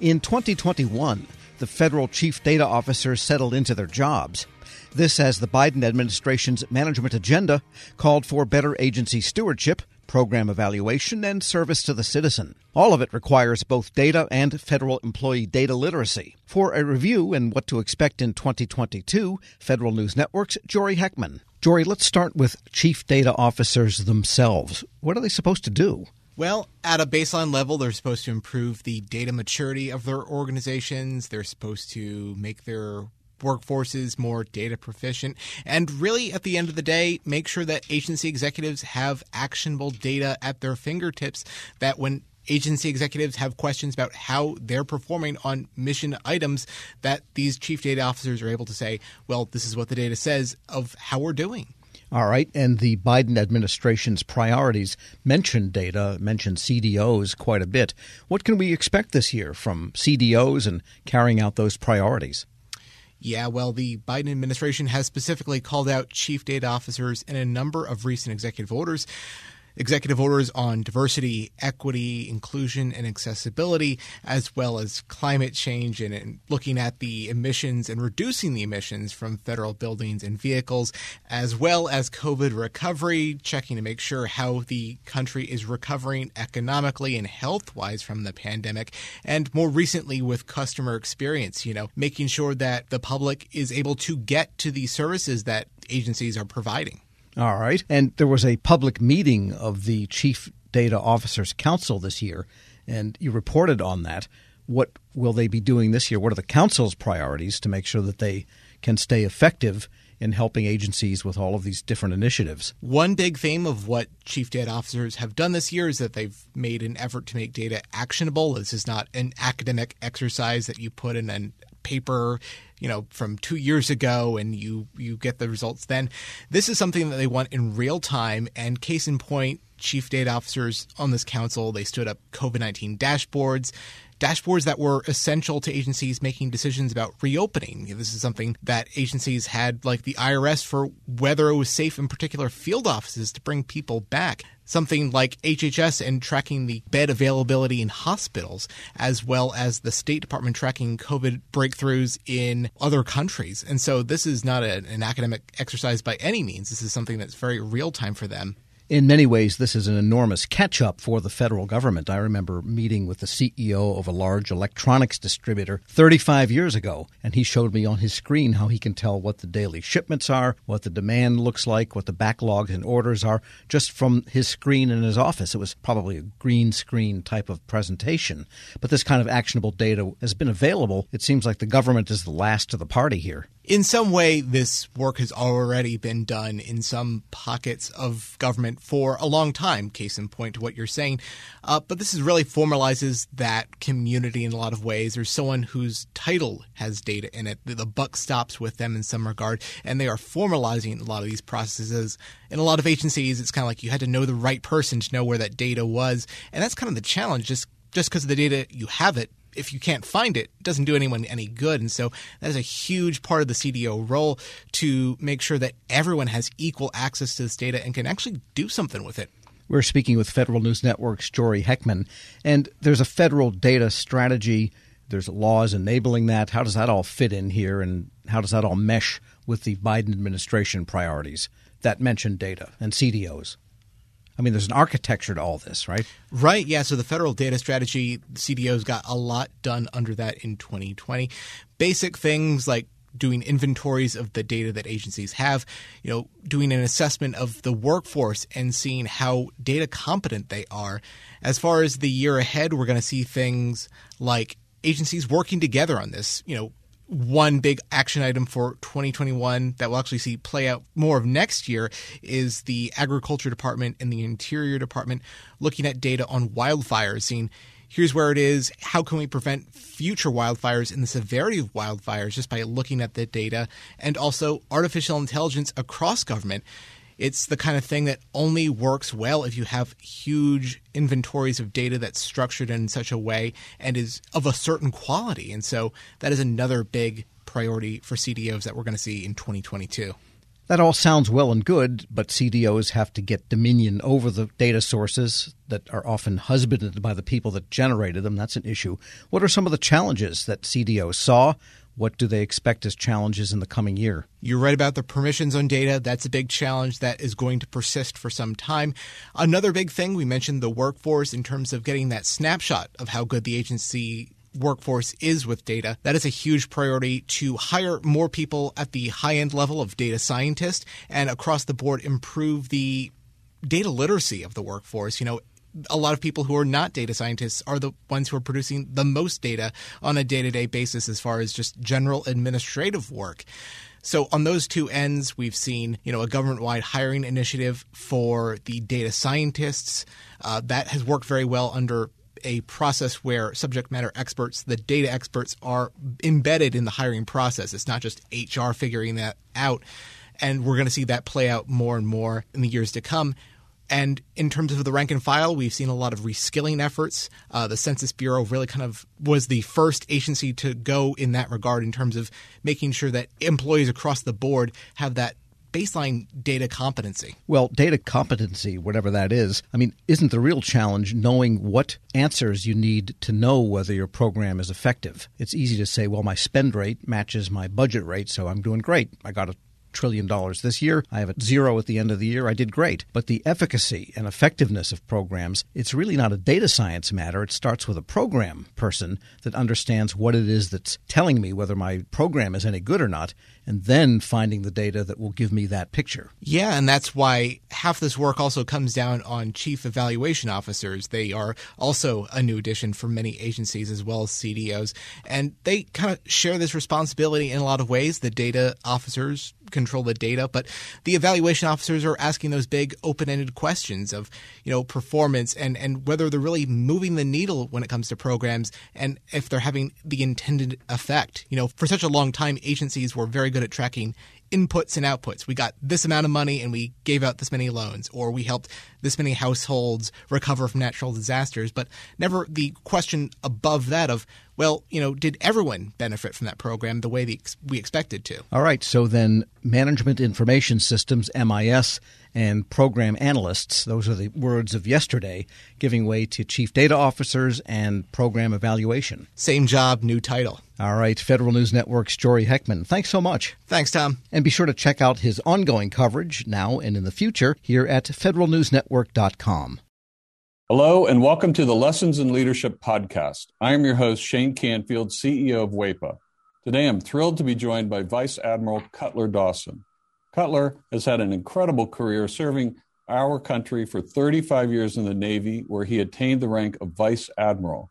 In 2021, the federal chief data officers settled into their jobs. This as the Biden administration's management agenda called for better agency stewardship, program evaluation, and service to the citizen. All of it requires both data and federal employee data literacy. For a review and what to expect in 2022, Federal News Network's Jory Heckman. Jory, let's start with chief data officers themselves. What are they supposed to do? Well, at a baseline level, they're supposed to improve the data maturity of their organizations. They're supposed to make their workforces more data proficient, and really, at the end of the day, make sure that agency executives have actionable data at their fingertips that when agency executives have questions about how they're performing on mission items that these chief data officers are able to say, well, this is what the data says of how we're doing. All right. And the Biden administration's priorities mention data, mention CDOs quite a bit. What can we expect this year from CDOs and carrying out those priorities? Yeah, well, the Biden administration has specifically called out chief data officers in a number of recent executive orders executive orders on diversity, equity, inclusion, and accessibility, as well as climate change and, and, looking at the emissions and reducing the emissions from federal buildings and vehicles, as well as COVID recovery, checking to make sure how the country is recovering economically and health wise from the pandemic, and more recently with customer experience, you know, making sure that the public is able to get to the services that agencies are providing. All right. And there was a public meeting of the Chief Data Officers Council this year, and you reported on that. What will they be doing this year? What are the council's priorities to make sure that they can stay effective in helping agencies with all of these different initiatives. One big theme of what chief data officers have done this year is that they've made an effort to make data actionable. This is not an academic exercise that you put in a paper you know from two years ago and you you get the results then. This is something that they want in real time and case in point chief data officers on this council they stood up covid-19 dashboards dashboards that were essential to agencies making decisions about reopening. This is something that agencies had, like the IRS, for whether it was safe in particular field offices to bring people back. Something like HHS and tracking the bed availability in hospitals, as well as the State Department tracking COVID breakthroughs in other countries. And so this is not a, an academic exercise by any means. This is something that's very real time for them in many ways, this is an enormous catch up for the federal government. I remember meeting with the CEO of a large electronics distributor 35 years ago, and he showed me on his screen how he can tell what the daily shipments are, what the demand looks like, what the backlogs and orders are, just from his screen in his office. It was probably a green screen type of presentation. But this kind of actionable data has been available. It seems like the government is the last to the party here in some way, this work has already been done in some pockets of government for a long time, case in point to what you're saying. Uh, but this is really formalizes that community in a lot of ways. There's someone whose title has data in it. The buck stops with them in some regard, and they are formalizing a lot of these processes. In a lot of agencies, it's kind of like you had to know the right person to know where that data was. And that's kind of the challenge. Just just because of the data you have it if you can't find it, it doesn't do anyone any good. And so that is a huge part of the CDO role to make sure that everyone has equal access to this data and can actually do something with it. We're speaking with Federal News Network's Jory Heckman, and there's a federal data strategy. There's laws enabling that. How does that all fit in here, and how does that all mesh with the Biden administration priorities that mention data and CDOs? I mean, there's an architecture to all this, right? Right. Yeah. So the federal data strategy, CDO's got a lot done under that in 2020. Basic things like doing inventories of the data that agencies have, you know, doing an assessment of the workforce and seeing how data competent they are. As far as the year ahead, we're going to see things like agencies working together on this, you know, one big action item for 2021 that we'll actually see play out more of next year is the agriculture department and the interior department looking at data on wildfires seeing here's where it is how can we prevent future wildfires and the severity of wildfires just by looking at the data and also artificial intelligence across government it's the kind of thing that only works well if you have huge inventories of data that's structured in such a way and is of a certain quality. And so that is another big priority for CDOs that we're going to see in 2022. That all sounds well and good, but CDOs have to get dominion over the data sources that are often husbanded by the people that generated them. That's an issue. What are some of the challenges that CDOs saw? What do they expect as challenges in the coming year? You're right about the permissions on data. That's a big challenge that is going to persist for some time. Another big thing, we mentioned the workforce in terms of getting that snapshot of how good the agency workforce is with data. That is a huge priority to hire more people at the high end level of data scientists and across the board improve the data literacy of the workforce. You know, a lot of people who are not data scientists are the ones who are producing the most data on a day to day basis as far as just general administrative work. So on those two ends, we've seen you know a government-wide hiring initiative for the data scientists uh, that has worked very well under a process where subject matter experts, the data experts, are embedded in the hiring process. It's not just HR figuring that out. And we're going to see that play out more and more in the years to come. And in terms of the rank and file, we've seen a lot of reskilling efforts. Uh, the Census Bureau really kind of was the first agency to go in that regard in terms of making sure that employees across the board have that baseline data competency. Well, data competency, whatever that is, I mean, isn't the real challenge knowing what answers you need to know whether your program is effective? It's easy to say, well, my spend rate matches my budget rate, so I'm doing great. I got a trillion dollars this year. I have a zero at the end of the year. I did great. But the efficacy and effectiveness of programs, it's really not a data science matter. It starts with a program person that understands what it is that's telling me whether my program is any good or not, and then finding the data that will give me that picture. Yeah, and that's why half this work also comes down on chief evaluation officers. They are also a new addition for many agencies as well as CDOs, and they kind of share this responsibility in a lot of ways. The data officers control the data, but the evaluation officers are asking those big open-ended questions of, you know, performance and and whether they're really moving the needle when it comes to programs and if they're having the intended effect. You know, for such a long time agencies were very good at tracking inputs and outputs. We got this amount of money and we gave out this many loans, or we helped this many households recover from natural disasters, but never the question above that of, well, you know, did everyone benefit from that program the way the, we expected to? All right. So then, Management Information Systems, MIS, and program analysts, those are the words of yesterday, giving way to chief data officers and program evaluation. Same job, new title. All right. Federal News Network's Jory Heckman. Thanks so much. Thanks, Tom. And be sure to check out his ongoing coverage now and in the future here at federalnewsnetwork.com. Hello, and welcome to the Lessons in Leadership podcast. I am your host, Shane Canfield, CEO of WEPA. Today, I'm thrilled to be joined by Vice Admiral Cutler Dawson. Cutler has had an incredible career serving our country for 35 years in the Navy, where he attained the rank of Vice Admiral.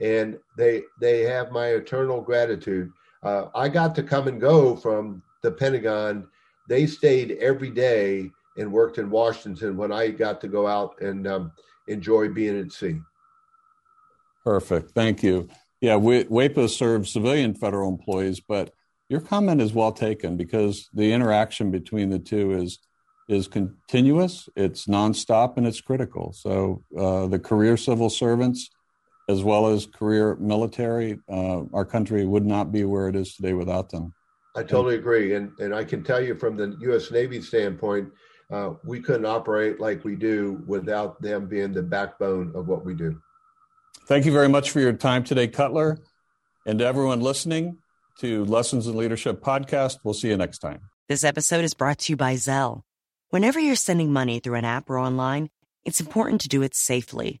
and they they have my eternal gratitude. Uh, I got to come and go from the Pentagon. They stayed every day and worked in Washington when I got to go out and um, enjoy being at sea. Perfect. Thank you. Yeah, WEPA serves civilian federal employees, but your comment is well taken because the interaction between the two is is continuous, it's nonstop, and it's critical. So uh, the career civil servants, as well as career military, uh, our country would not be where it is today without them. I totally agree, and and I can tell you from the U.S. Navy standpoint, uh, we couldn't operate like we do without them being the backbone of what we do. Thank you very much for your time today, Cutler, and to everyone listening to Lessons in Leadership podcast. We'll see you next time. This episode is brought to you by Zelle. Whenever you're sending money through an app or online, it's important to do it safely.